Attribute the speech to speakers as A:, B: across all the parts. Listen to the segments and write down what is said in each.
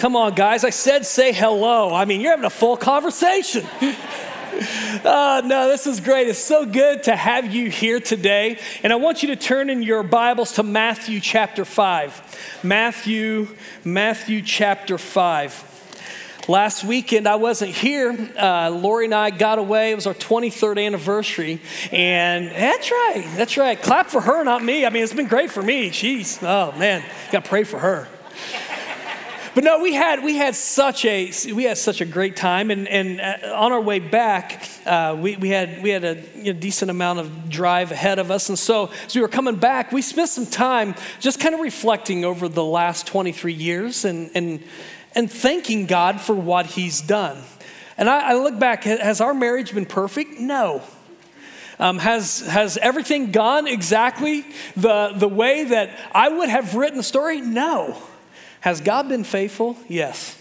A: Come on, guys. I said say hello. I mean, you're having a full conversation. Uh, no, this is great. It's so good to have you here today. And I want you to turn in your Bibles to Matthew chapter 5. Matthew, Matthew chapter 5. Last weekend, I wasn't here. Uh, Lori and I got away. It was our 23rd anniversary. And that's right. That's right. Clap for her, not me. I mean, it's been great for me. She's, oh man, got to pray for her. But no, we had we had such a we had such a great time, and and uh, on our way back, uh, we we had we had a you know, decent amount of drive ahead of us, and so as we were coming back, we spent some time just kind of reflecting over the last 23 years, and and and thanking God for what He's done. And I, I look back, has our marriage been perfect? No. Um, has, has everything gone exactly the, the way that I would have written the story? No. Has God been faithful? Yes.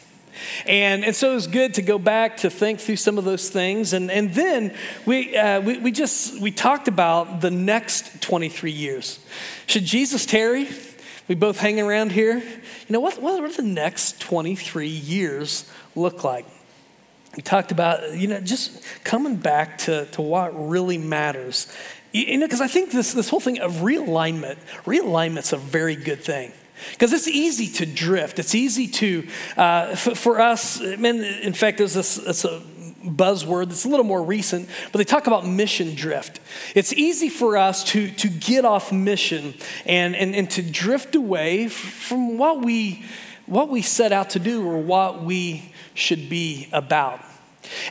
A: And, and so it was good to go back to think through some of those things. And, and then we, uh, we, we just, we talked about the next 23 years. Should Jesus tarry? We both hang around here. You know, what, what, what do the next 23 years look like? We talked about, you know, just coming back to, to what really matters. You know, because I think this, this whole thing of realignment, realignment's a very good thing. Because it's easy to drift. It's easy to, uh, for, for, us, mean, in fact, there's this, a buzzword that's a little more recent, but they talk about mission drift. It's easy for us to, to get off mission and, and, and to drift away from what we, what we set out to do or what we should be about.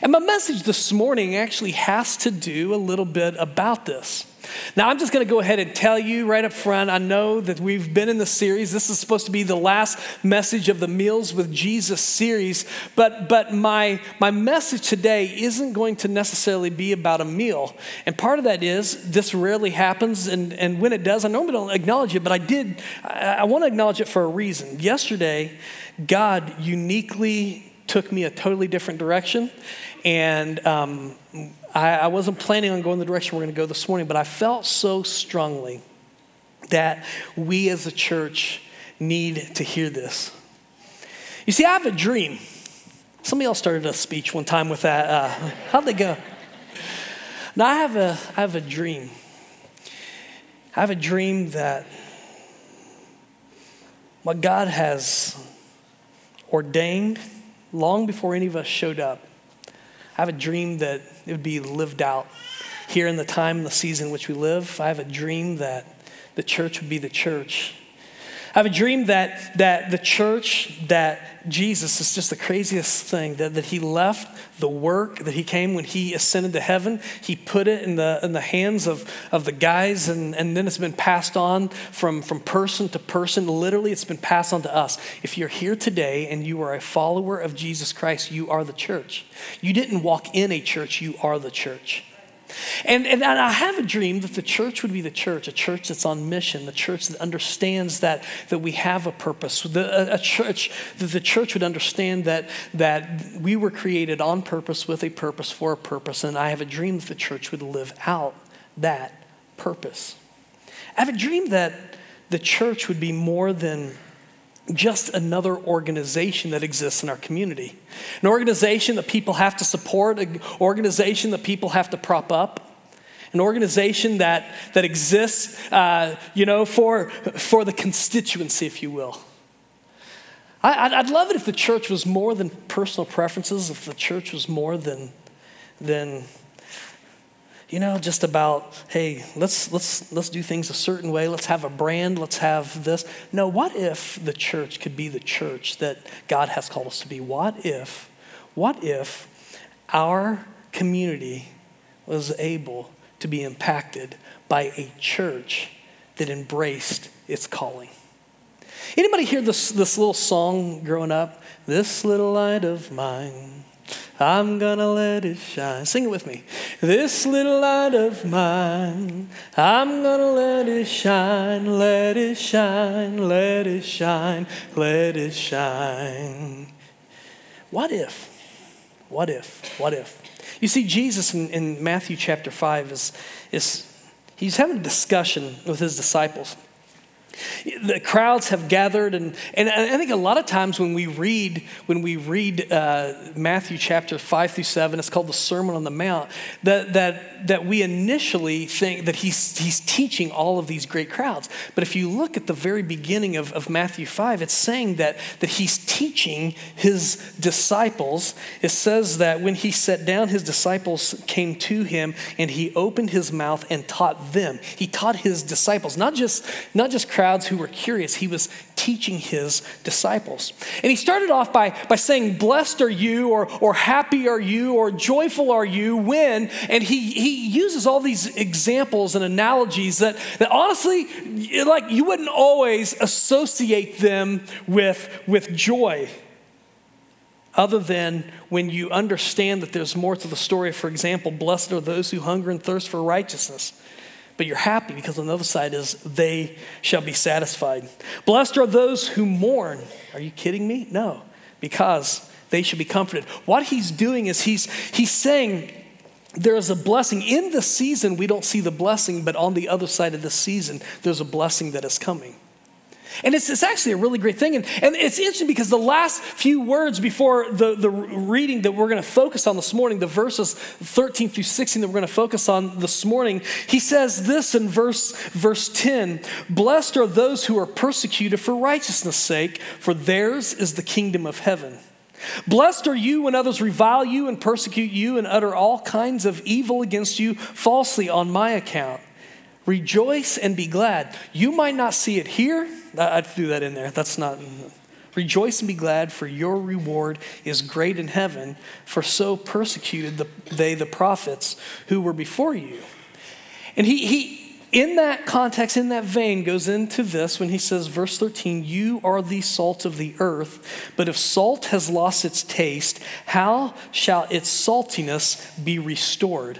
A: And my message this morning actually has to do a little bit about this. Now, I'm just going to go ahead and tell you right up front. I know that we've been in the series. This is supposed to be the last message of the Meals with Jesus series, but, but my, my message today isn't going to necessarily be about a meal. And part of that is this rarely happens, and, and when it does, I normally don't acknowledge it, but I did. I, I want to acknowledge it for a reason. Yesterday, God uniquely took me a totally different direction, and um, I, I wasn't planning on going the direction we're going to go this morning, but I felt so strongly that we as a church need to hear this. You see, I have a dream. Somebody else started a speech one time with that. Uh, how'd they go? Now, I have, a, I have a dream. I have a dream that what God has ordained long before any of us showed up I have a dream that it would be lived out here in the time and the season in which we live. I have a dream that the church would be the church I have a dream that, that the church, that Jesus is just the craziest thing, that, that he left the work that he came when he ascended to heaven. He put it in the, in the hands of, of the guys, and, and then it's been passed on from, from person to person. Literally, it's been passed on to us. If you're here today and you are a follower of Jesus Christ, you are the church. You didn't walk in a church, you are the church. And, and I have a dream that the church would be the church, a church that's on mission, the church that understands that, that we have a purpose, the, a, a church that the church would understand that, that we were created on purpose, with a purpose, for a purpose. And I have a dream that the church would live out that purpose. I have a dream that the church would be more than just another organization that exists in our community. An organization that people have to support, an organization that people have to prop up, an organization that, that exists, uh, you know, for, for the constituency, if you will. I, I'd love it if the church was more than personal preferences, if the church was more than, than you know, just about, hey, let's, let's, let's do things a certain way. Let's have a brand. Let's have this. No, what if the church could be the church that God has called us to be? What if, what if our community was able to be impacted by a church that embraced its calling? Anybody hear this, this little song growing up? This little light of mine I'm gonna let it shine. Sing it with me. This little light of mine, I'm gonna let it shine, let it shine, let it shine, let it shine. What if? What if? What if? You see, Jesus in, in Matthew chapter 5 is, is he's having a discussion with his disciples. The crowds have gathered, and, and I think a lot of times when we read when we read uh, Matthew chapter five through seven, it's called the Sermon on the Mount. That that that we initially think that he's he's teaching all of these great crowds, but if you look at the very beginning of, of Matthew five, it's saying that that he's teaching his disciples. It says that when he sat down, his disciples came to him, and he opened his mouth and taught them. He taught his disciples, not just not just crowds who were curious. He was teaching his disciples. And he started off by, by saying, Blessed are you, or, or happy are you, or joyful are you when. And he, he uses all these examples and analogies that, that honestly, like you wouldn't always associate them with, with joy other than when you understand that there's more to the story. For example, blessed are those who hunger and thirst for righteousness but you're happy because on the other side is they shall be satisfied. Blessed are those who mourn. Are you kidding me? No, because they should be comforted. What he's doing is he's, he's saying, there is a blessing. In the season, we don't see the blessing, but on the other side of the season, there's a blessing that is coming. And it's, it's actually a really great thing. And, and it's interesting because the last few words before the, the reading that we're going to focus on this morning, the verses 13 through 16 that we're going to focus on this morning, he says this in verse, verse 10 Blessed are those who are persecuted for righteousness' sake, for theirs is the kingdom of heaven. Blessed are you when others revile you and persecute you and utter all kinds of evil against you falsely on my account. Rejoice and be glad. You might not see it here. I'd do that in there. That's not. Rejoice and be glad, for your reward is great in heaven, for so persecuted the, they the prophets who were before you. And he, he, in that context, in that vein, goes into this when he says, verse 13, You are the salt of the earth, but if salt has lost its taste, how shall its saltiness be restored?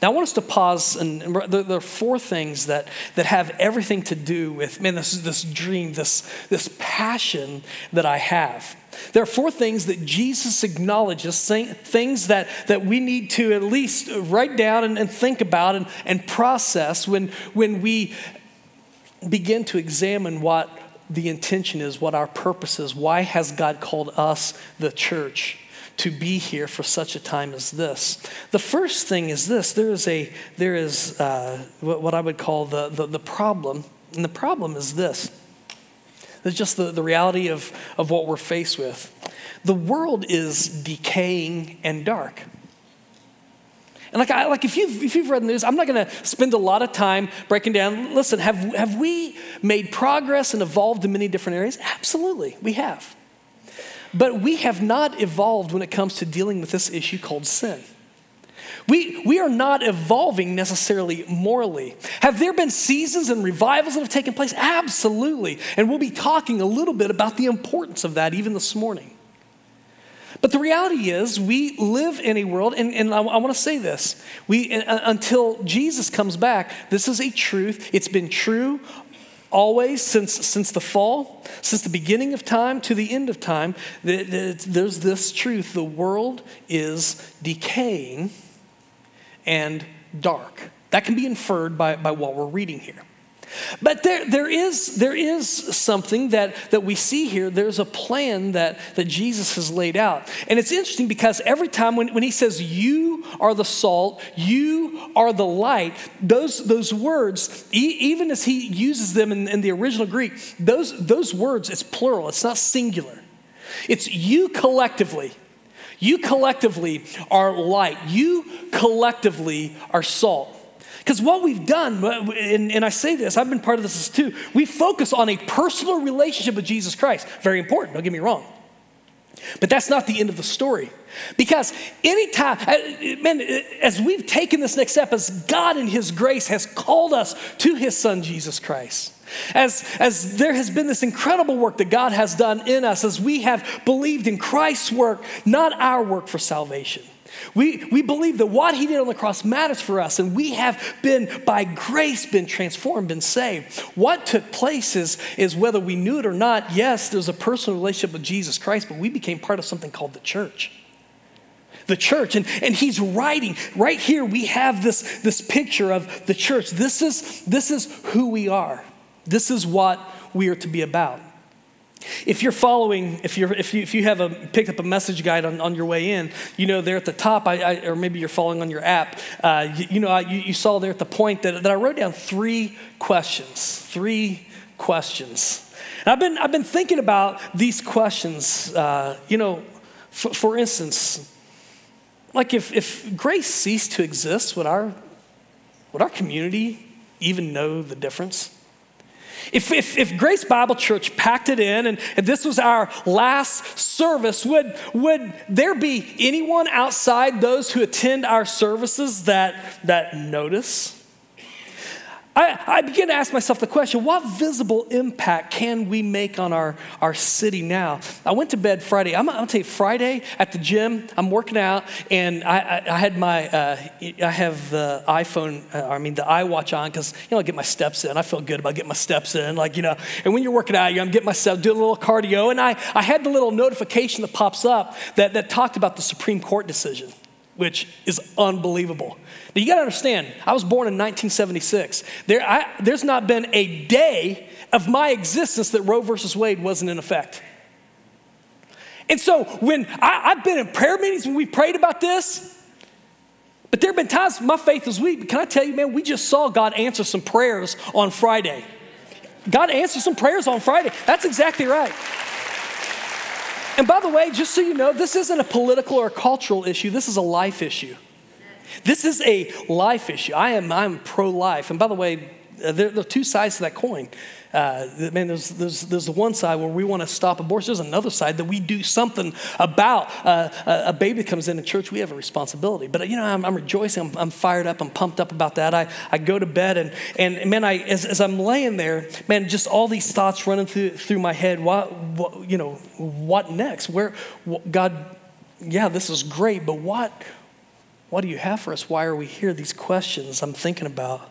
A: Now, I want us to pause, and there are four things that, that have everything to do with, man, this, this dream, this, this passion that I have. There are four things that Jesus acknowledges, things that, that we need to at least write down and, and think about and, and process when, when we begin to examine what the intention is, what our purpose is. Why has God called us the church? To be here for such a time as this. The first thing is this there is, a, there is uh, what I would call the, the, the problem, and the problem is this. It's just the, the reality of, of what we're faced with. The world is decaying and dark. And like, I, like if, you've, if you've read the news, I'm not going to spend a lot of time breaking down. Listen, have, have we made progress and evolved in many different areas? Absolutely, we have. But we have not evolved when it comes to dealing with this issue called sin. We, we are not evolving necessarily morally. Have there been seasons and revivals that have taken place? Absolutely. And we'll be talking a little bit about the importance of that even this morning. But the reality is, we live in a world, and, and I, I want to say this we, uh, until Jesus comes back, this is a truth. It's been true always since, since the fall, since the beginning of time to the end of time, there's this truth the world is decaying and dark. That can be inferred by, by what we're reading here. But there, there, is, there is something that, that we see here. There's a plan that, that Jesus has laid out. And it's interesting because every time when, when he says, You are the salt, you are the light, those, those words, e- even as he uses them in, in the original Greek, those, those words, it's plural, it's not singular. It's you collectively. You collectively are light. You collectively are salt. Because what we've done, uh, and, and, I say this, I've been part of this too, we focus on a personal relationship with Jesus Christ. Very important, don't get me wrong. But that's not the end of the story. Because anytime, uh, uh man, uh, as we've taken this next step, as God in His grace has called us to His Son, Jesus Christ, as, as there has been this incredible work that God has done in us, as we have believed in Christ's work, not our work for salvation. We, we believe that what he did on the cross matters for us, and we have been, by grace, been transformed, been saved. What took place is, is whether we knew it or not, yes, there's a personal relationship with Jesus Christ, but we became part of something called the church. The church, and, and he's writing right here. We have this, this picture of the church. This is, this is who we are, this is what we are to be about. If you're following, if, you're, if, you, if you have a, picked up a message guide on, on your way in, you know there at the top, I, I, or maybe you're following on your app, uh, you, you, know, I, you, you, saw there at the point that, that I wrote down three questions. Three questions. And I've been, I've been thinking about these questions. Uh, you know, for, for instance, like if, if grace ceased to exist, would our, would our community even know the difference? If, if, if, Grace Bible Church packed it in and, and this was our last service, would, would there be anyone outside those who attend our services that, that notice? I, I begin to ask myself the question what visible impact can we make on our, our city now? I went to bed Friday. I'm, I'm gonna tell you, Friday at the gym, I'm working out, and I, I, I had my, uh, I have the iPhone, uh, I mean, the iWatch on, because, you know, I get my steps in. I feel good about getting my steps in. Like, you know, and when you're working out, I'm getting myself, doing a little cardio, and I, I had the little notification that pops up that, that talked about the Supreme Court decision which is unbelievable. Now, you got to understand, I was born in 1976. There, I, there's not been a day of my existence that Roe versus Wade wasn't in effect. And so, when I, I've been in prayer meetings when we prayed about this, but there have been times my faith is weak. Can I tell you, man, we just saw God answer some prayers on Friday. God answered some prayers on Friday. That's exactly right. And by the way, just so you know, this isn't a political or a cultural issue, this is a life issue. This is a life issue. I am I'm pro life. And by the way, there, there, are two sides to that coin. Uh, man, there's, there's, there's the one side where we want to stop abortion. There's another side that we do something about. Uh, a, baby comes in in church, we have a responsibility. But, you know, I'm, I'm rejoicing. I'm, I'm, fired up. I'm pumped up about that. I, I go to bed, and, and man, I, as, as I'm laying there, man, just all these thoughts running through, through my head. What, what, you know, what next? Where, what, God, yeah, this is great, but what, what do you have for us? Why are we here? These questions I'm thinking about.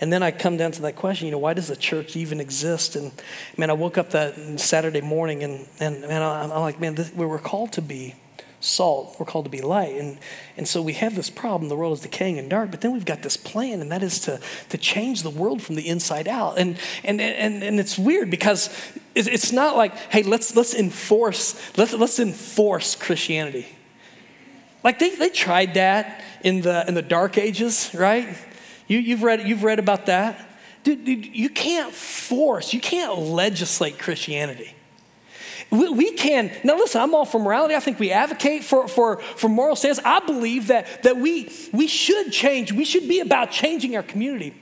A: And then I come down to that question, you know, why does the church even exist? And man, I woke up that Saturday morning and, and man, I'm like, man, this, we were called to be salt. We're called to be light. And, and so we have this problem. The world is decaying and dark, but then we've got this plan, and that is to, to change the world from the inside out. And, and, and, and it's weird because it's not like, hey, let's, let's enforce, let's, let's enforce Christianity. Like they, they tried that in the, in the dark ages, right? You, you've, read, you've read about that? Dude, dude, you can't force, you can't legislate Christianity. We, we, can, now listen, I'm all for morality. I think we advocate for, for, for moral stance. I believe that, that we, we should change. We should be about changing our community.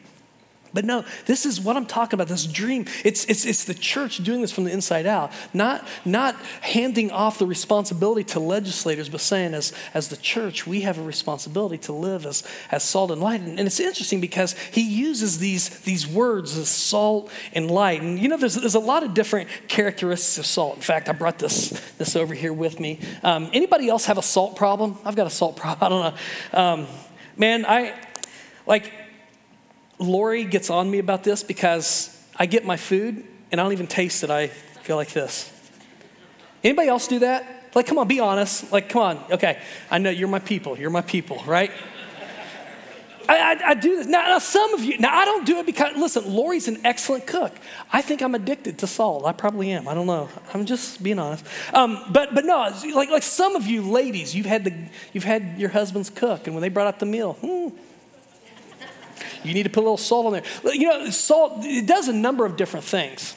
A: But no, this is what I'm talking about this dream. It's, it's, it's the church doing this from the inside out, not, not handing off the responsibility to legislators, but saying, as, as the church, we have a responsibility to live as, as salt and light. And, it's interesting because he uses these, these words as salt and light. And you know, there's, there's a lot of different characteristics of salt. In fact, I brought this, this over here with me. Um, anybody else have a salt problem? I've got a salt problem. I don't know. Um, man, I like Lori gets on me about this because I get my food and I don't even taste it. I feel like this. Anybody else do that? Like, come on, be honest. Like, come on. Okay, I know you're my people. You're my people, right? I, I, I, do this. Now, now, some of you, now I don't do it because, listen, Lori's an excellent cook. I think I'm addicted to salt. I probably am. I don't know. I'm just being honest. Um, but, but no, like, like some of you ladies, you've had, the, you've had your husband's cook, and when they brought out the meal, hmm, you need to put a little salt on there. You know, salt, it does a number of different things.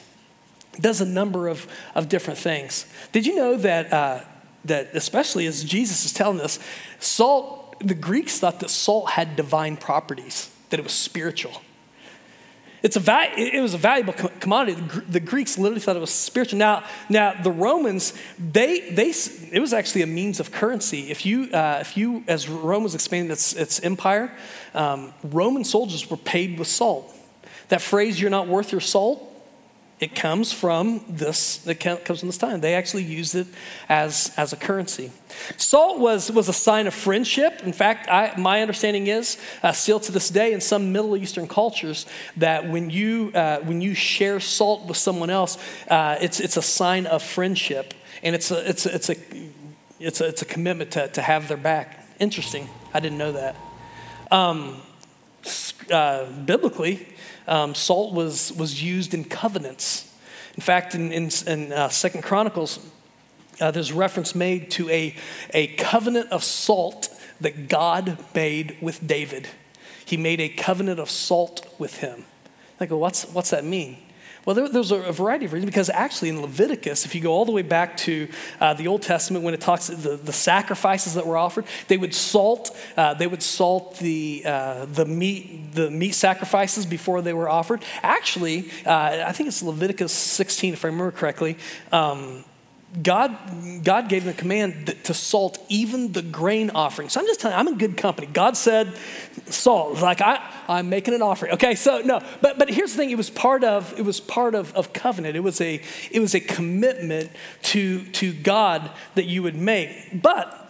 A: It does a number of, of different things. Did you know that, uh, that, especially as Jesus is telling us, salt, the Greeks thought that salt had divine properties, that it was spiritual. It's a val- it was a valuable commodity. The Greeks literally thought it was spiritual. Now, now the Romans, they, they, it was actually a means of currency. If you, uh, if you as Rome was expanding its, its empire, um, Roman soldiers were paid with salt. That phrase, you're not worth your salt, it comes from this, it comes from this time. They actually used it as, as a currency. Salt was, was a sign of friendship. In fact, I, my understanding is, uh, still to this day in some Middle Eastern cultures, that when you, uh, when you share salt with someone else, uh, it's, it's a sign of friendship. And it's a, it's a, it's a, it's a, it's a commitment to, to have their back. Interesting. I didn't know that. Um, uh, biblically, um, salt was, was used in covenants. In fact, in, in, in uh, Second Chronicles, uh, there's reference made to a, a covenant of salt that God made with David. He made a covenant of salt with him. I go, what's, what's that mean? Well, there, there's a variety of reasons because actually in Leviticus, if you go all the way back to uh, the Old Testament when it talks the, the sacrifices that were offered, they would salt uh, they would salt the uh, the meat the meat sacrifices before they were offered. Actually, uh, I think it's Leviticus 16 if I remember correctly. Um, God, God gave them a command to salt even the grain offering. So I'm just telling you, I'm in good company. God said, salt. Like I, I'm making an offering. Okay, so no, but but here's the thing: it was part of it was part of, of covenant. It was a it was a commitment to to God that you would make. But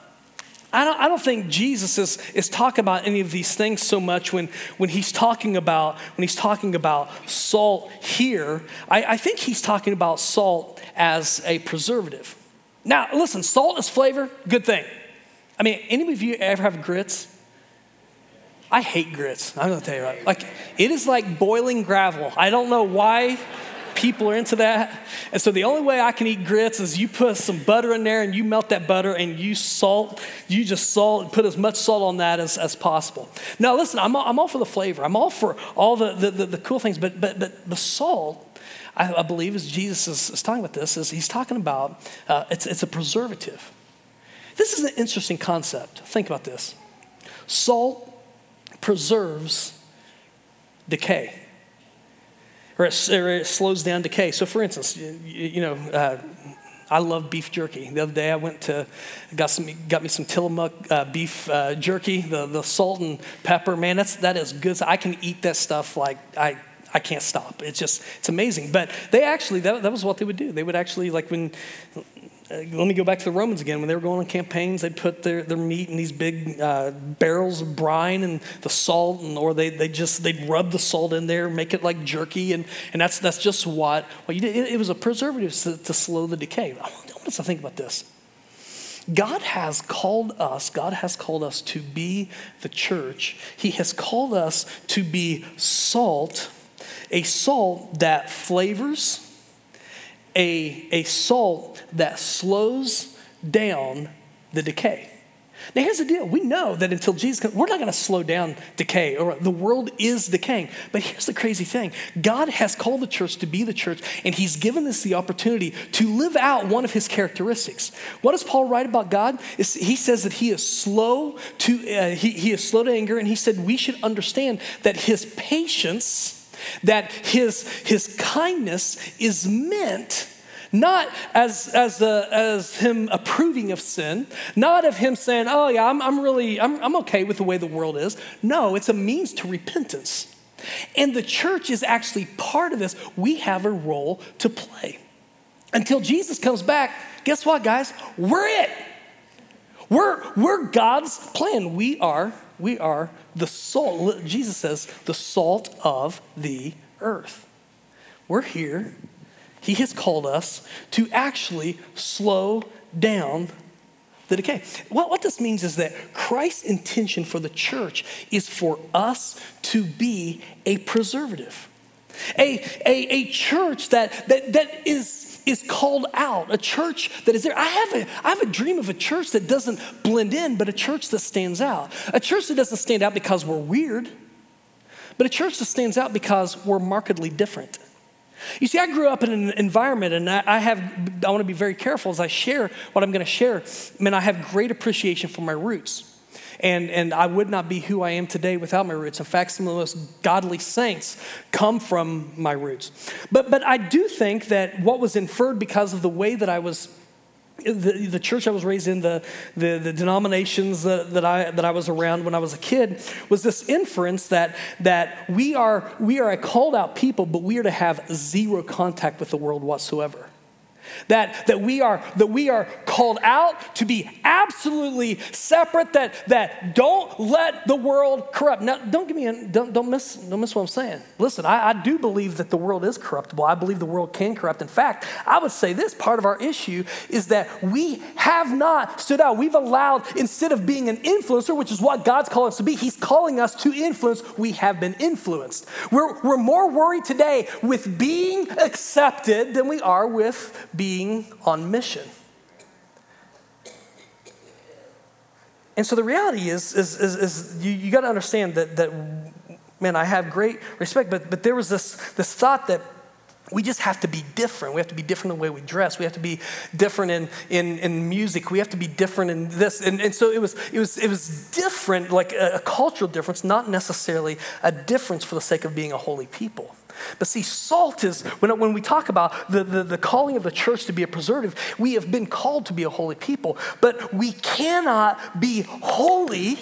A: I don't, I don't think Jesus is, is talking about any of these things so much when, when he's talking about when he's talking about salt here. I, I think he's talking about salt as a preservative. Now, listen, salt is flavor, good thing. I mean, any of you ever have grits? I hate grits. I'm gonna tell you right. Like, it is like boiling gravel. I don't know why people are into that. And so the only way I can eat grits is you put some butter in there and you melt that butter and you salt, you just salt, put as much salt on that as, as possible. Now, listen, I'm all, I'm all for the flavor. I'm all for all the, the, the, the cool things, but, but, but the salt, I, I believe, as Jesus is, is, talking about this, is he's talking about uh, it's, it's a preservative. This is an interesting concept. Think about this. Salt preserves decay or it, or it slows down decay. So, for instance, you, you know, uh, I love beef jerky. The other day I went to, got, some, got me some Tillamook uh, beef uh, jerky, the, the salt and pepper. Man, that's, that is good. I can eat that stuff like I, I can't stop. It's just, it's amazing. But they actually, that, that was what they would do. They would actually, like when let me go back to the Romans again. When they were going on campaigns, they'd put their, their meat in these big uh, barrels of brine and the salt, and, or they, they just, they'd rub the salt in there, make it like jerky. And, and that's, that's just what, what you did. It, it was a preservative to, to, slow the decay. I want us to think about this. God has called us, God has called us to be the church. He has called us to be salt, a salt that flavors, a, a salt that slows down the decay. Now, here's the deal. We know that until Jesus comes, we're not going to slow down decay, or the world is decaying. But here's the crazy thing God has called the church to be the church, and He's given us the opportunity to live out one of His characteristics. What does Paul write about God? It's, he says that He is slow to, uh, he, he is slow to anger, and he said we should understand that His patience that his, his kindness is meant not as, as, the, as him approving of sin, not of him saying, oh, yeah, I'm, I'm really, I'm, I'm okay with the way the world is. No, it's a means to repentance. And the church is actually part of this. We have a role to play. Until Jesus comes back, guess what, guys? We're it. We're, we're God's plan. We are, we are the salt, Jesus says, the salt of the earth. We're here. He has called us to actually slow down the decay. What, what this means is that Christ's intention for the church is for us to be a preservative. A, a, a church that, that, that is is called out, a church that is there. I have, a, I have a dream of a church that doesn't blend in, but a church that stands out. A church that doesn't stand out because we're weird, but a church that stands out because we're markedly different. You see, I grew up in an environment, and I, have, I want to be very careful as I share what I'm going to share. I mean, I have great appreciation for my roots. And, and I would not be who I am today without my roots. In fact, some of the most godly saints come from my roots. But, but I do think that what was inferred because of the way that I was the, the church I was raised in, the, the, the denominations that, that, I, that I was around when I was a kid, was this inference that, that we, are, we are a called out people, but we are to have zero contact with the world whatsoever. That, that, we are, that we are called out to be absolutely separate, that, that don't let the world corrupt. Now, don't, give me a, don't, don't, miss, don't miss what I'm saying. Listen, I, I do believe that the world is corruptible. I believe the world can corrupt. In fact, I would say this part of our issue is that we have not stood out. We've allowed, instead of being an influencer, which is what God's calling us to be, He's calling us to influence. We have been influenced. We're, we're more worried today with being accepted than we are with being on mission. And so the reality is, is, is, is you, you got to understand that, that, man, I have great respect, but, but there was this, this thought that we just have to be different. We have to be different in the way we dress. We have to be different in, in, in music. We have to be different in this. And, and so it was, it, was, it was different, like a, a cultural difference, not necessarily a difference for the sake of being a holy people. But see, salt is, when, when we talk about the, the, the, calling of the church to be a preservative, we have been called to be a holy people, but we cannot be holy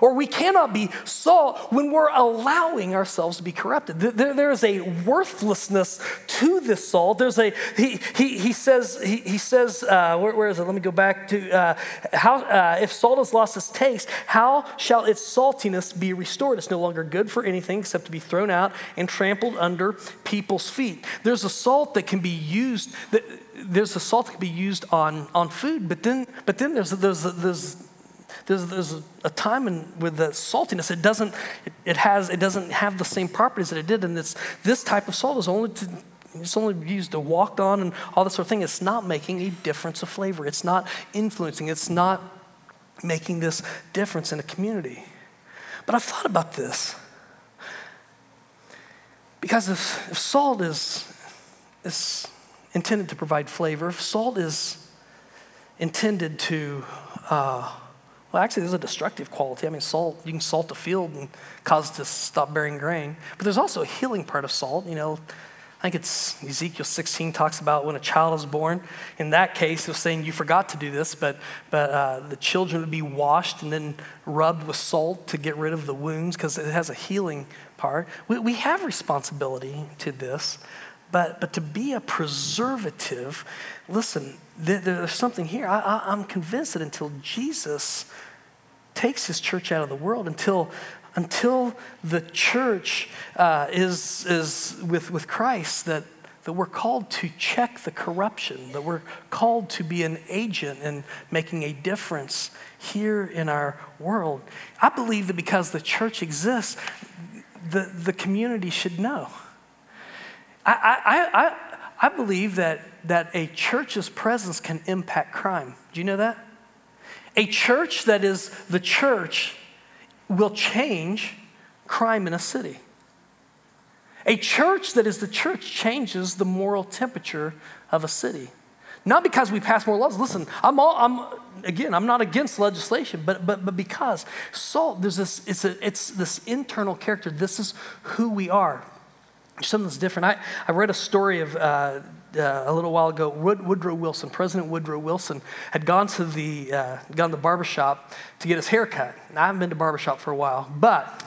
A: or we cannot be salt when we're allowing ourselves to be corrupted. There, there is a worthlessness to this salt. There's a, he, he, he says, he, he says uh, where, where is it? Let me go back to, uh, how, uh, if salt has lost its taste, how shall its saltiness be restored? It's no longer good for anything except to be thrown out and trampled under people's feet. There's a salt that can be used, that, there's a salt that can be used on, on food, but then, but then there's, there's, there's there's, there's a time in, with the saltiness, it doesn't, it, it, has, it doesn't have the same properties that it did. And this, this type of salt is only to, it's only used to walk on and all this sort of thing. It's not making a difference of flavor. It's not influencing. It's not making this difference in a community. But I've thought about this. Because if, if salt is, is intended to provide flavor, if salt is intended to uh, well, actually, there's a destructive quality. I mean, salt, you can salt a field and cause it to stop bearing grain. But there's also a healing part of salt. You know, I think it's Ezekiel 16 talks about when a child is born. In that case, it was saying you forgot to do this, but, but uh, the children would be washed and then rubbed with salt to get rid of the wounds because it has a healing part. We, we have responsibility to this, but, but to be a preservative, listen, there's something here. I, am convinced that until Jesus takes his church out of the world, until, until the church uh, is, is with, with Christ, that, that we're called to check the corruption, that we're called to be an agent in making a difference here in our world. I believe that because the church exists, the, the community should know. I, I, I, I believe that, that a church's presence can impact crime. Do you know that? A church that is the church will change crime in a city. A church that is the church changes the moral temperature of a city. Not because we pass more laws. Listen, I'm all, I'm, again, I'm not against legislation, but, but, but because salt, there's this, it's, a, it's this internal character. This is who we are something that's different. I, I read a story of uh, uh, a little while ago. Wood, Woodrow Wilson, President Woodrow Wilson, had gone to the uh, gone to the barbershop to get his hair cut. Now, I haven't been to barbershop for a while, but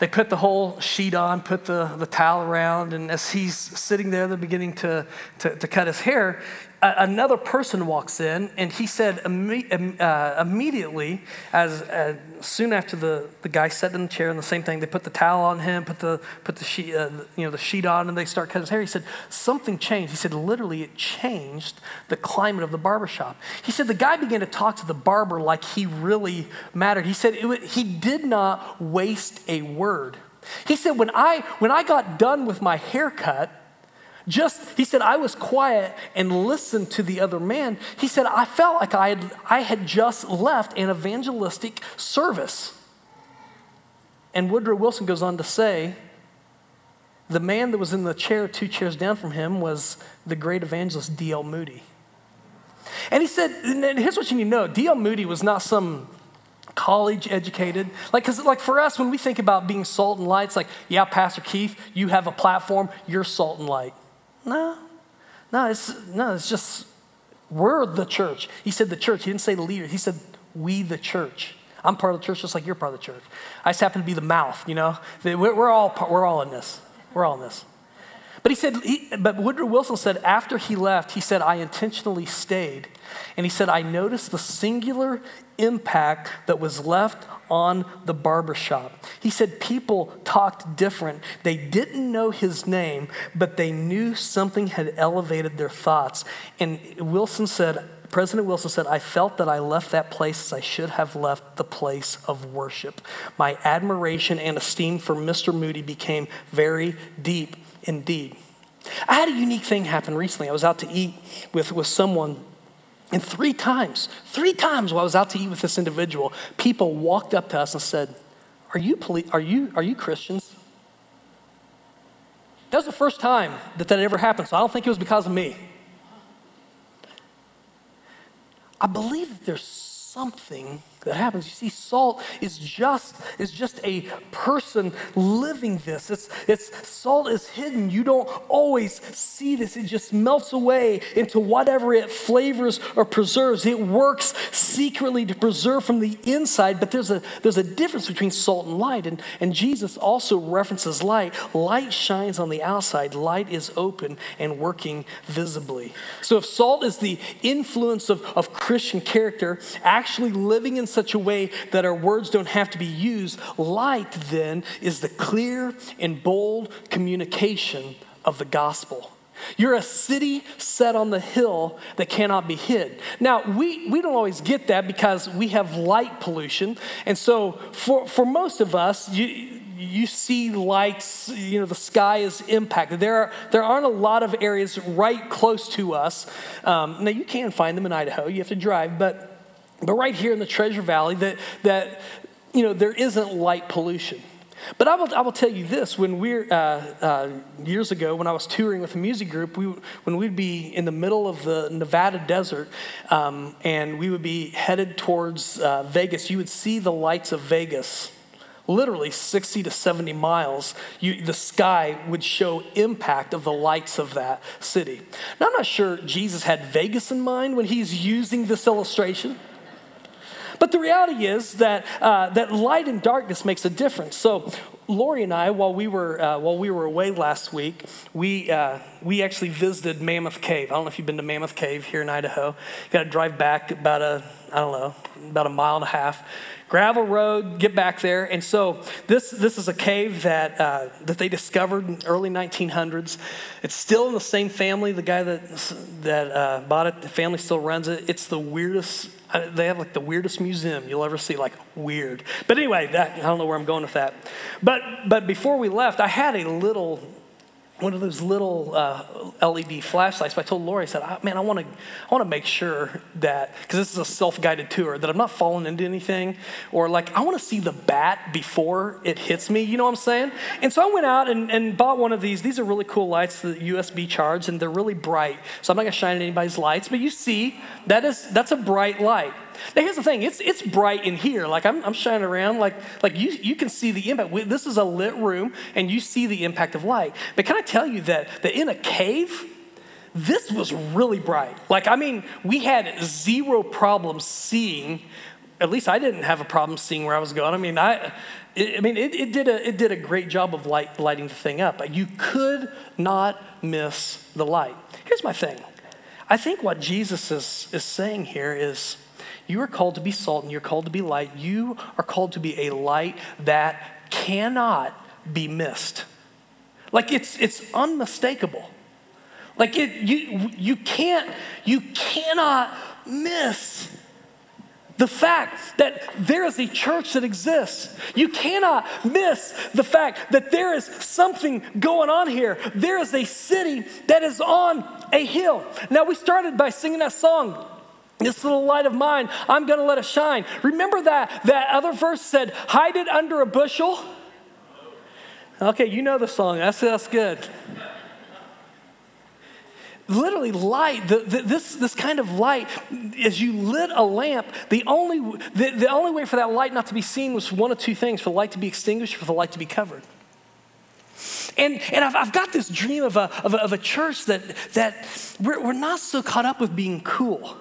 A: they put the whole sheet on, put the, the towel around, and as he's sitting there, they're beginning to, to, to cut his hair another person walks in, and he said imme- uh, immediately, as uh, soon after the, the guy sat in the chair, and the same thing, they put the towel on him, put the put the sheet, uh, you know, the sheet on, and they start cutting his hair. He said something changed. He said literally it changed the climate of the barbershop. He said the guy began to talk to the barber like he really mattered. He said it, he did not waste a word. He said when I when I got done with my haircut just, he said, I was quiet and listened to the other man. He said, I felt like I had, I had just left an evangelistic service. And Woodrow Wilson goes on to say, the man that was in the chair two chairs down from him was the great evangelist D.L. Moody. And he said, and here's what you need to know D.L. Moody was not some college educated. Like, because, like, for us, when we think about being salt and light, it's like, yeah, Pastor Keith, you have a platform, you're salt and light. No, no, it's, no, it's just, we're the church. He said the church. He didn't say the leader. He said, we the church. I'm part of the church just like you're part of the church. I just happen to be the mouth, you know? We're all, we're all in this. We're all in this. But he said, he, but Woodrow Wilson said after he left, he said, I intentionally stayed. And he said, I noticed the singular impact that was left on the barbershop. He said people talked different. They didn't know his name, but they knew something had elevated their thoughts. And Wilson said, President Wilson said, I felt that I left that place as I should have left the place of worship. My admiration and esteem for Mr. Moody became very deep indeed. I had a unique thing happen recently. I was out to eat with, with someone, and three times, three times while I was out to eat with this individual, people walked up to us and said, Are you, poli- are you, are you Christians? That was the first time that that ever happened, so I don't think it was because of me. I believe that there's something that happens. You see, salt is just, is just a person living this. It's, it's salt is hidden. You don't always see this. It just melts away into whatever it flavors or preserves. It works secretly to preserve from the inside, but there's a there's a difference between salt and light. And, and Jesus also references light. Light shines on the outside, light is open and working visibly. So if salt is the influence of, of Christian character, actually living in such a way that our words don't have to be used. Light, then, is the clear and bold communication of the gospel. You're a city set on the hill that cannot be hid. Now, we, we don't always get that because we have light pollution. And so, for, for most of us, you, you see lights, you know, the sky is impacted. There, are, there aren't a lot of areas right close to us. Um, now, you can find them in Idaho, you have to drive, but but right here in the Treasure Valley, that, that you know, there isn't light pollution. But I will, I will tell you this when we're, uh, uh, years ago, when I was touring with a music group, we, when we'd be in the middle of the Nevada desert um, and we would be headed towards uh, Vegas, you would see the lights of Vegas literally 60 to 70 miles, you, the sky would show impact of the lights of that city. Now, I'm not sure Jesus had Vegas in mind when he's using this illustration. But the reality is that, uh, that light and darkness makes a difference. So Lori and I, while we were uh, while we were away last week, we uh, we actually visited Mammoth Cave. I don't know if you've been to Mammoth Cave here in Idaho. You got to drive back about a I don't know about a mile and a half, gravel road. Get back there, and so this this is a cave that uh, that they discovered in early 1900s. It's still in the same family. The guy that that uh, bought it, the family still runs it. It's the weirdest they have like the weirdest museum you'll ever see, like weird. But anyway, that, I don't know where I'm going with that. But, but before we left, I had a little one of those little uh, LED flashlights. But I told Lori, I said, oh, "Man, I want to, I want to make sure that because this is a self-guided tour, that I'm not falling into anything, or like I want to see the bat before it hits me. You know what I'm saying? And so I went out and, and bought one of these. These are really cool lights, the USB charge, and they're really bright. So I'm not gonna shine anybody's lights, but you see, that is that's a bright light. Now here's the thing, it's, it's bright in here. Like I'm, I'm shining around, like, like you, you can see the impact. This is a lit room and you see the impact of light. But can I tell you that, that in a cave, this was really bright. Like, I mean, we had zero problem seeing, at least I didn't have a problem seeing where I was going. I mean, I, I mean, it, it, did a, it did a great job of light, lighting the thing up. You could not miss the light. Here's my thing. I think what Jesus is, is saying here is you are called to be salt and you're called to be light. You are called to be a light that cannot be missed. Like it's, it's unmistakable. Like it, you, you can't, you cannot miss the fact that there is a church that exists. You cannot miss the fact that there is something going on here. There is a city that is on a hill. Now, we started by singing that song, this little light of mine, I'm going to let it shine. Remember that that other verse said, "Hide it under a bushel." Okay, you know the song. That's that's good. literally light the, the, this, this kind of light as you lit a lamp the only, the, the only way for that light not to be seen was one of two things for the light to be extinguished for the light to be covered and, and I've, I've got this dream of a, of a, of a church that, that we're, we're not so caught up with being cool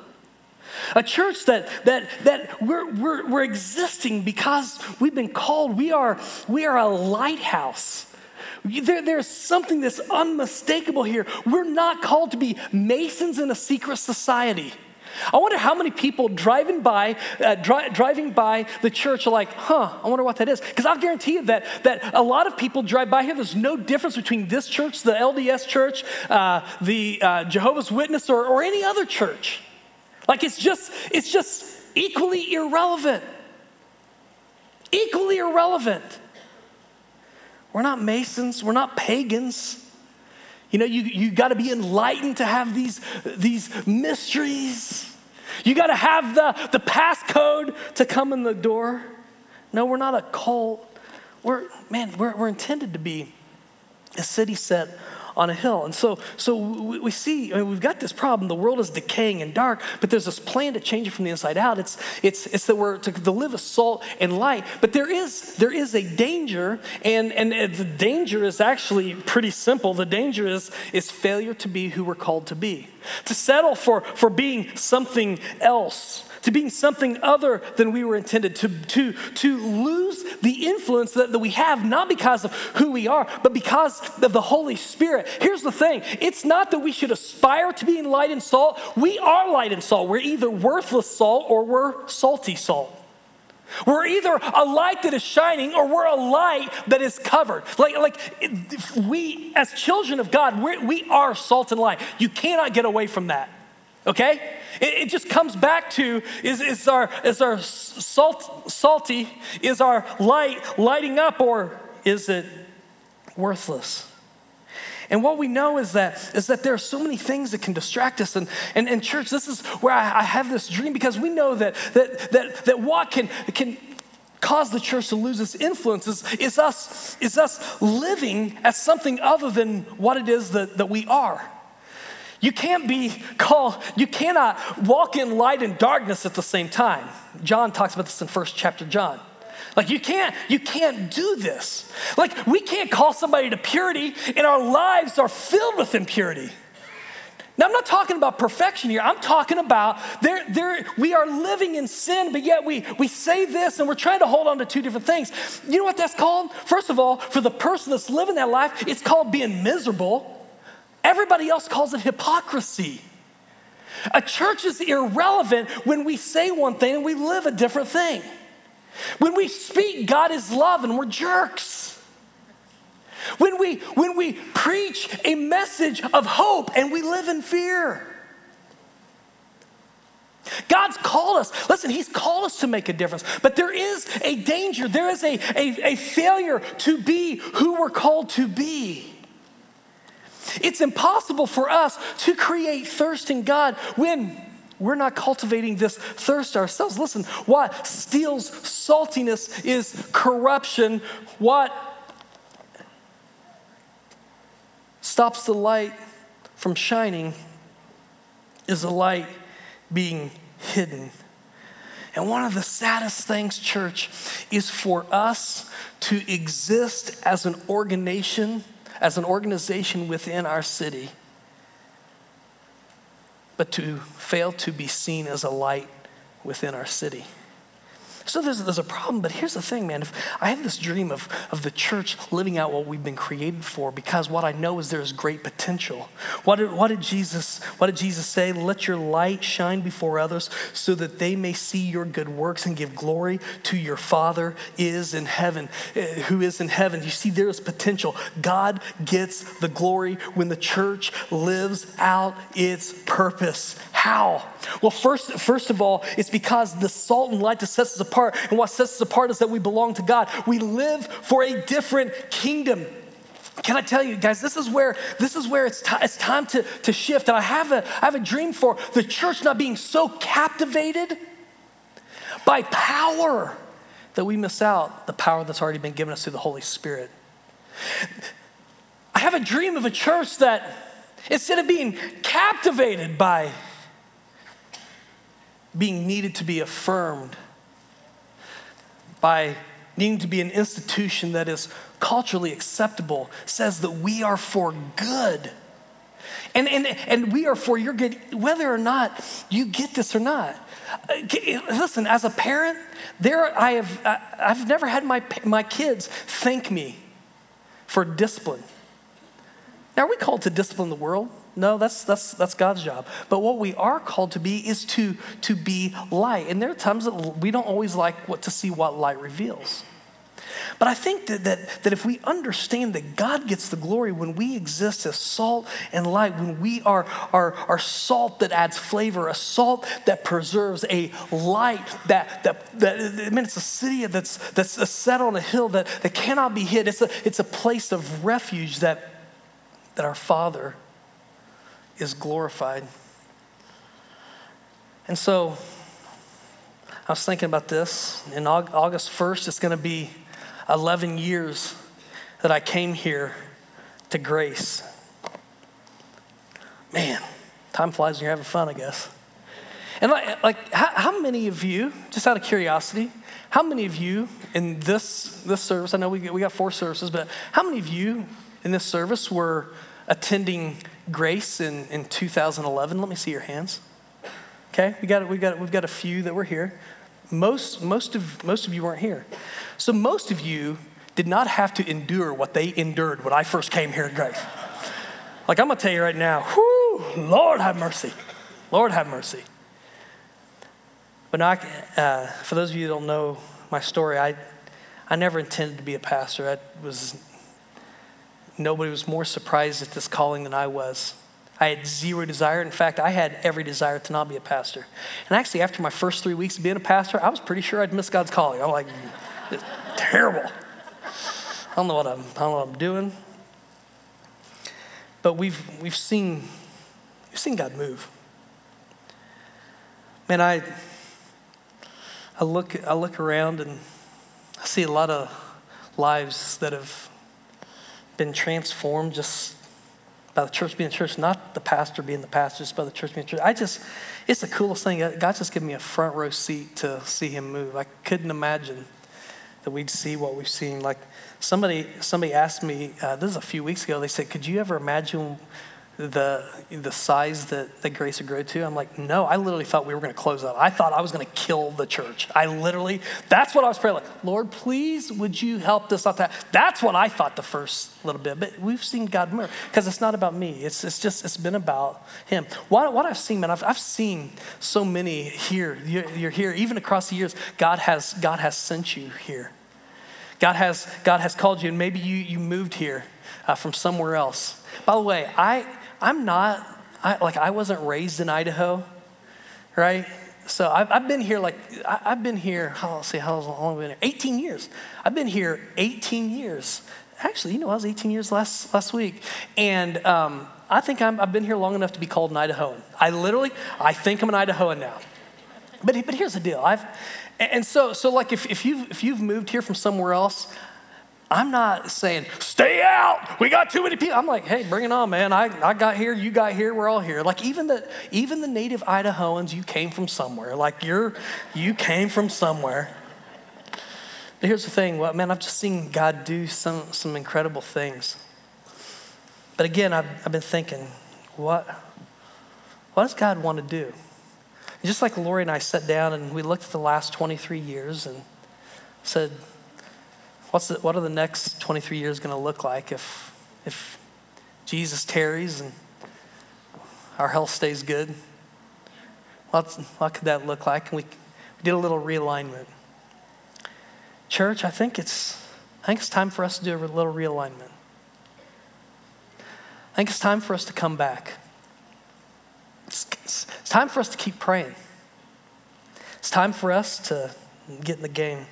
A: a church that, that, that we're, we're, we're existing because we've been called. We are, we are a lighthouse. There, there's something that's unmistakable here. We're not called to be masons in a secret society. I wonder how many people driving by, uh, dri- driving by the church are like, huh, I wonder what that is. Because I'll guarantee you that, that a lot of people drive by here. There's no difference between this church, the LDS church, uh, the uh, Jehovah's Witness, or, or any other church. Like it's just, it's just equally irrelevant. Equally irrelevant. We're not Masons, we're not pagans. You know, you, you got to be enlightened to have these, these mysteries. You got to have the, the passcode to come in the door. No, we're not a cult. We're, man, we're, we're intended to be a city set on a hill. And so, so we see, I mean, we've got this problem. The world is decaying and dark, but there's this plan to change it from the inside out. It's, it's, it's that we're to, to live as salt and light. But there is, there is a danger, and, and uh, the danger is actually pretty simple. The danger is, is failure to be who we're called to be, to settle for, for being something else to being something other than we were intended, to, to, to lose the influence that, that we have, not because of who we are, but because of the Holy Spirit. Here's the thing it's not that we should aspire to being light and salt. We are light and salt. We're either worthless salt or we're salty salt. We're either a light that is shining or we're a light that is covered. Like, like we, as children of God, we are salt and light. You cannot get away from that. Okay? It, it, just comes back to is, is our, is our salt, salty, is our light lighting up, or is it worthless? And what we know is that, is that there are so many things that can distract us. And, and, and church, this is where I, I have this dream because we know that, that, that, that what can, can cause the church to lose its influence is, is, us, is us living as something other than what it is that, that we are. You can't be called, you cannot walk in light and darkness at the same time. John talks about this in first chapter John. Like you can't, you can't do this. Like we can't call somebody to purity and our lives are filled with impurity. Now, I'm not talking about perfection here. I'm talking about there, there, we are living in sin, but yet we, we say this and we're trying to hold on to two different things. You know what that's called? First of all, for the person that's living that life, it's called being miserable. Everybody else calls it hypocrisy. A church is irrelevant when we say one thing and we live a different thing. When we speak God is love and we're jerks. When we, when we preach a message of hope and we live in fear. God's called us. Listen, He's called us to make a difference. But there is a danger, there is a, a, a failure to be who we're called to be. It's impossible for us to create thirst in God when we're not cultivating this thirst ourselves. Listen, what steals saltiness is corruption. What stops the light from shining is the light being hidden. And one of the saddest things, church, is for us to exist as an organization as an organization within our city, but to fail to be seen as a light within our city. So there's, there's a problem, but here's the thing, man. If I have this dream of, of the church living out what we've been created for, because what I know is there's great potential. What did, what did Jesus, what did Jesus say? Let your light shine before others so that they may see your good works and give glory to your Father is in heaven, eh, who is in heaven. You see, there is potential. God gets the glory when the church lives out its purpose. How? Well, first, first of all, it's because the salt and light that sets us apart. And what sets us apart is that we belong to God. We live for a different kingdom. Can I tell you guys, this is where, this is where it's, t- it's time to, to shift. And I have, a, I have a dream for the church not being so captivated by power that we miss out the power that's already been given us through the Holy Spirit. I have a dream of a church that Instead of being captivated by being needed to be affirmed, by needing to be an institution that is culturally acceptable, says that we are for good. And, and, and we are for your good, whether or not you get this or not. Uh, listen, as a parent, there I have, I've never had my, my kids thank me for discipline. Now, are we called to discipline the world? No, that's, that's, that's God's job. But what we are called to be is to, to be light. And there are times that we don't always like what, to see what light reveals. But I think that, that, that if we understand that God gets the glory when we exist as salt and light, when we are, are, are salt that adds flavor, a salt that preserves, a light that, that, that I mean, it's a city that's, that's set on a hill that, that cannot be hid. It's a, it's a place of refuge that, that our Father is glorified. And so I was thinking about this. In August 1st, it's going to be 11 years that I came here to grace. Man, time flies when you're having fun, I guess. And like, like how, how, many of you, just out of curiosity, how many of you in this, this service, I know we, we got four services, but how many of you in this service were attending grace in, in 2011? Let me see your hands. Okay, we got, we got, we've got a few that were here. Most, most, of, most of you weren't here. So most of you did not have to endure what they endured when I first came here at Grace. Like I'm gonna tell you right now, whoo, Lord have mercy. Lord have mercy. But now, uh, for those of you that don't know my story, I, I never intended to be a pastor. I was, nobody was more surprised at this calling than I was. I had zero desire. In fact, I had every desire to not be a pastor. And actually, after my first three weeks of being a pastor, I was pretty sure I'd missed God's calling. I'm like, terrible. I don't know what I'm, I don't know what I'm doing. But we've, we've, seen, we've seen God move. Man, I, I, look, I look around and I see a lot of lives that have been transformed just by the church being the church, not the pastor being the pastor, just by the church being the church. I just, it's the coolest thing. God just gave me a front row seat to see him move. I couldn't imagine that we'd see what we've seen. Like somebody, somebody asked me, uh, this is a few weeks ago, they said, could you ever imagine the, the size that, that Grace would grow to? I'm like, no, I literally thought we were going to close up I thought I was going to kill the church. I literally, that's what I was praying, like, Lord, please, would you help this, not that? That's what I thought the first little bit. But we've seen God move because it's not about me. It's, it's just, it's been about Him. What, what I've seen, man, I've, I've seen so many here. You're, you're here, even across the years, God has, God has sent you here. God has, God has called you, and maybe you, you moved here uh, from somewhere else. By the way, I, I'm not, I, like, I wasn't raised in Idaho, right? So I've, I've been here, like, I, have been here, how, see, how long have I been here? 18 years. I've been here 18 years. Actually, you know, I was 18 years last, last week. And um, I think i have been here long enough to be called an Idahoan. I literally, I think I'm an Idahoan now. But, but here's the deal. I've, and so, so like if, if, you've, if you've moved here from somewhere else, I'm not saying, stay out. We got too many people. I'm like, hey, bring it on, man. I, I got here, you got here, we're all here. Like even the even the native Idahoans, you came from somewhere. Like you're you came from somewhere. But here's the thing, well, man, I've just seen God do some some incredible things. But again, I've, I've been thinking, what what does God want to do? And just like Lori and I sat down and we looked at the last 23 years and said, what's the, what are the next 23 years going to look like if, if Jesus tarries and our health stays good? What, what could that look like? And we, we did a little realignment. Church, I think it's, I think it's time for us to do a little realignment. I think it's time for us to come back. It's, it's, it's time for us to keep praying. It's time for us to get in the game.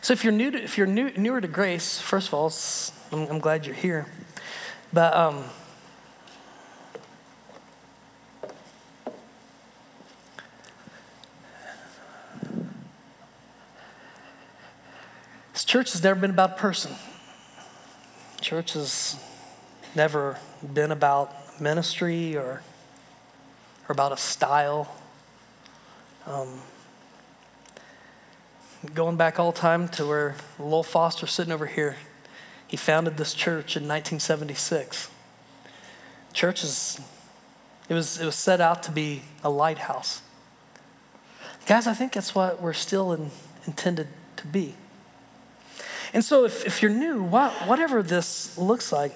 A: So if you're new to, if you're new, newer to grace, first of all, I'm, I'm glad you're here. But um, this church has never been about a person. Church has never been about ministry or, or about a style. Um, going back all time to where Lowell Foster sitting over here, he founded this church in 1976. Church is, it was, it was set out to be a lighthouse. Guys, I think that's what we're still in, intended to be. And so, if, if you're new, what, whatever this looks like,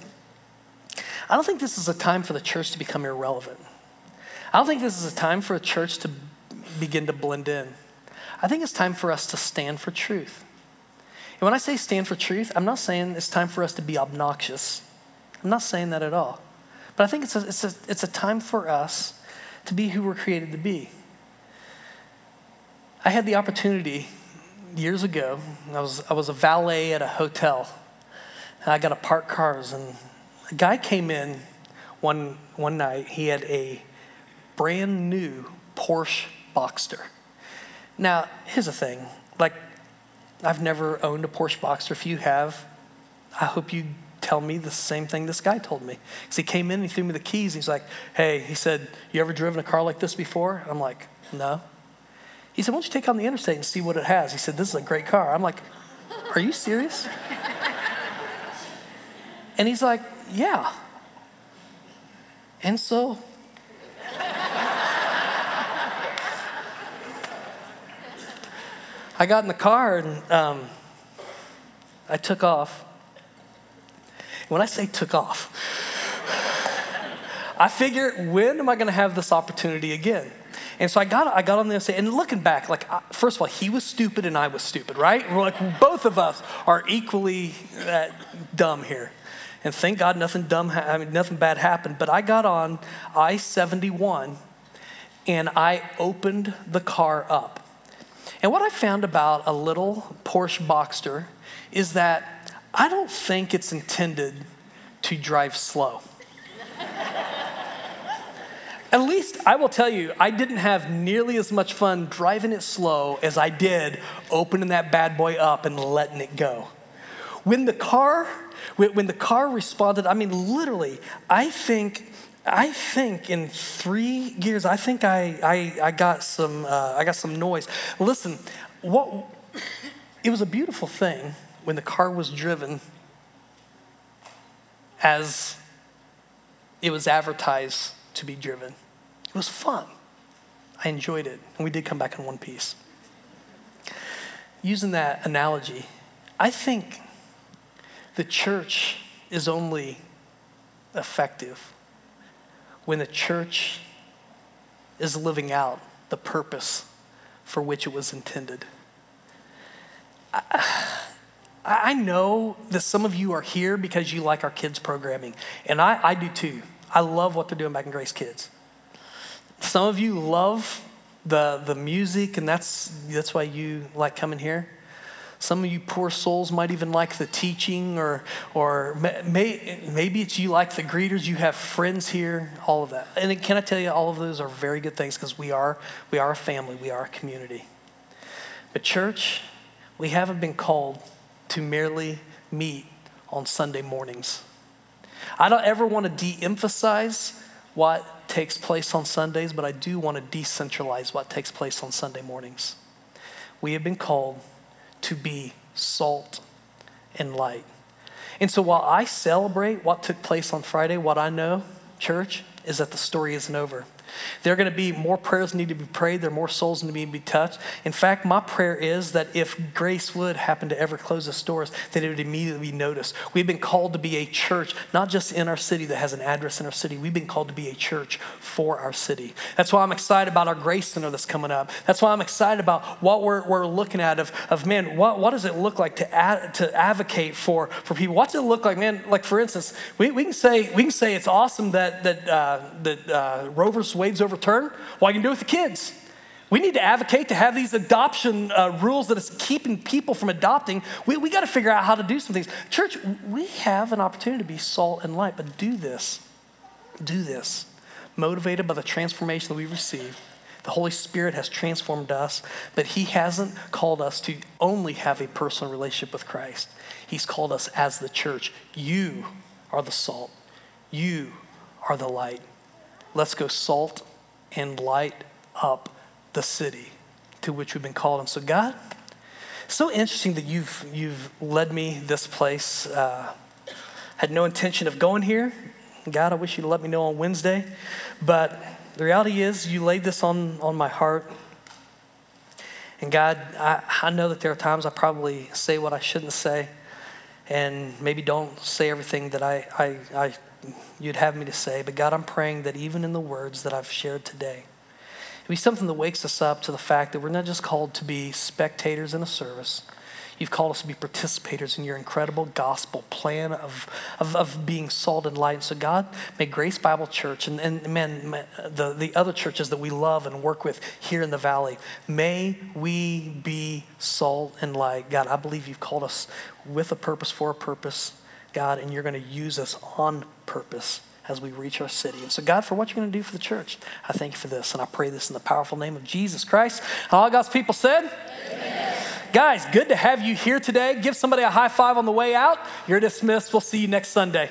A: I don't think this is a time for the church to become irrelevant. I don't think this is a time for a church to begin to blend in. I think it's time for us to stand for truth. And when I say stand for truth, I'm not saying it's time for us to be obnoxious. I'm not saying that at all. But I think it's a, it's a, it's a time for us to be who we're created to be. I had the opportunity years ago, I was, I was a valet at a hotel. And I got to park cars, and a guy came in one, one night. He had a brand new Porsche Boxster. Now, here's the thing like, I've never owned a Porsche Boxster. If you have, I hope you tell me the same thing this guy told me. Because he came in, and he threw me the keys, he's like, hey, he said, you ever driven a car like this before? I'm like, no. He said, Why don't you take on the interstate and see what it has? He said, This is a great car. I'm like, Are you serious? and he's like, Yeah. And so, I got in the car and um, I took off. When I say took off, I figure, when am I going to have this opportunity again? And so I got, I got on the and looking back, like, first of all, he was stupid and I was stupid, right? We're like, both of us are equally uh, dumb here. And thank God nothing dumb, ha- I mean, nothing bad happened. But I got on I 71 and I opened the car up. And what I found about a little Porsche Boxster is that I don't think it's intended to drive slow. At least I will tell you, I didn't have nearly as much fun driving it slow as I did opening that bad boy up and letting it go. When the car, when the car responded, I mean, literally, I think, I think in three gears, I think I, I, I got some, uh, I got some noise. Listen, what, it was a beautiful thing when the car was driven as it was advertised to be driven. It was fun. I enjoyed it. And we did come back in one piece. Using that analogy, I think the church is only effective when the church is living out the purpose for which it was intended. I, I know that some of you are here because you like our kids' programming, and I, I do too. I love what they're doing back in Grace Kids. Some of you love the, the music, and that's, that's why you like coming here. Some of you poor souls might even like the teaching, or, or may, maybe it's you like the greeters, you have friends here, all of that. And can I tell you, all of those are very good things because we are, we are a family, we are a community. But, church, we haven't been called to merely meet on Sunday mornings. I don't ever want to de emphasize what takes place on Sundays, but I do want to decentralize what takes place on Sunday mornings. We have been called to be salt and light. And so while I celebrate what took place on Friday, what I know, church, is that the story isn't over. There are going to be more prayers need to be prayed. There are more souls need to be touched. In fact, my prayer is that if Grace would happen to ever close its doors, that it would immediately be noticed. We've been called to be a church, not just in our city that has an address in our city. We've been called to be a church for our city. That's why I'm excited about our Grace Center that's coming up. That's why I'm excited about what we're, we're looking at of, of man, what, what does it look like to, ad, to advocate for, for people? What does it look like, man? Like, for instance, we, we, can, say, we can say it's awesome that, that, uh, that uh, Roe v. Wade's overturned. Well, I can do it with the kids. We need to advocate to have these adoption uh, rules that is keeping people from adopting. We, we got to figure out how to do some things. Church, we have an opportunity to be salt and light, but do this. Do this. Motivated by the transformation that we receive. The Holy Spirit has transformed us, but He hasn't called us to only have a personal relationship with Christ. He's called us as the church. You are the salt. You are the light. Let's go salt and light up the city to which we've been called. And so, God, so interesting that you've, you've led me this place. Uh, had no intention of going here. God, I wish you'd let me know on Wednesday. But the reality is, you laid this on, on my heart. And God, I, I know that there are times I probably say what I shouldn't say and maybe don't say everything that I, I, I, you'd have me to say. But God, I'm praying that even in the words that I've shared today, it be something that wakes us up to the fact that we're not just called to be spectators in a service, You've called us to be participators in your incredible gospel plan of, of, of being salt and light. So, God, may Grace Bible Church and, and man, the, the other churches that we love and work with here in the valley, may we be salt and light. God, I believe you've called us with a purpose for a purpose, God, and you're going to use us on purpose as we reach our city. And so, God, for what you're going to do for the church, I thank you for this. And I pray this in the powerful name of Jesus Christ. And all God's people said, Amen. Guys, good to have you here today. Give somebody a high five on the way out. You're dismissed. We'll see you next Sunday.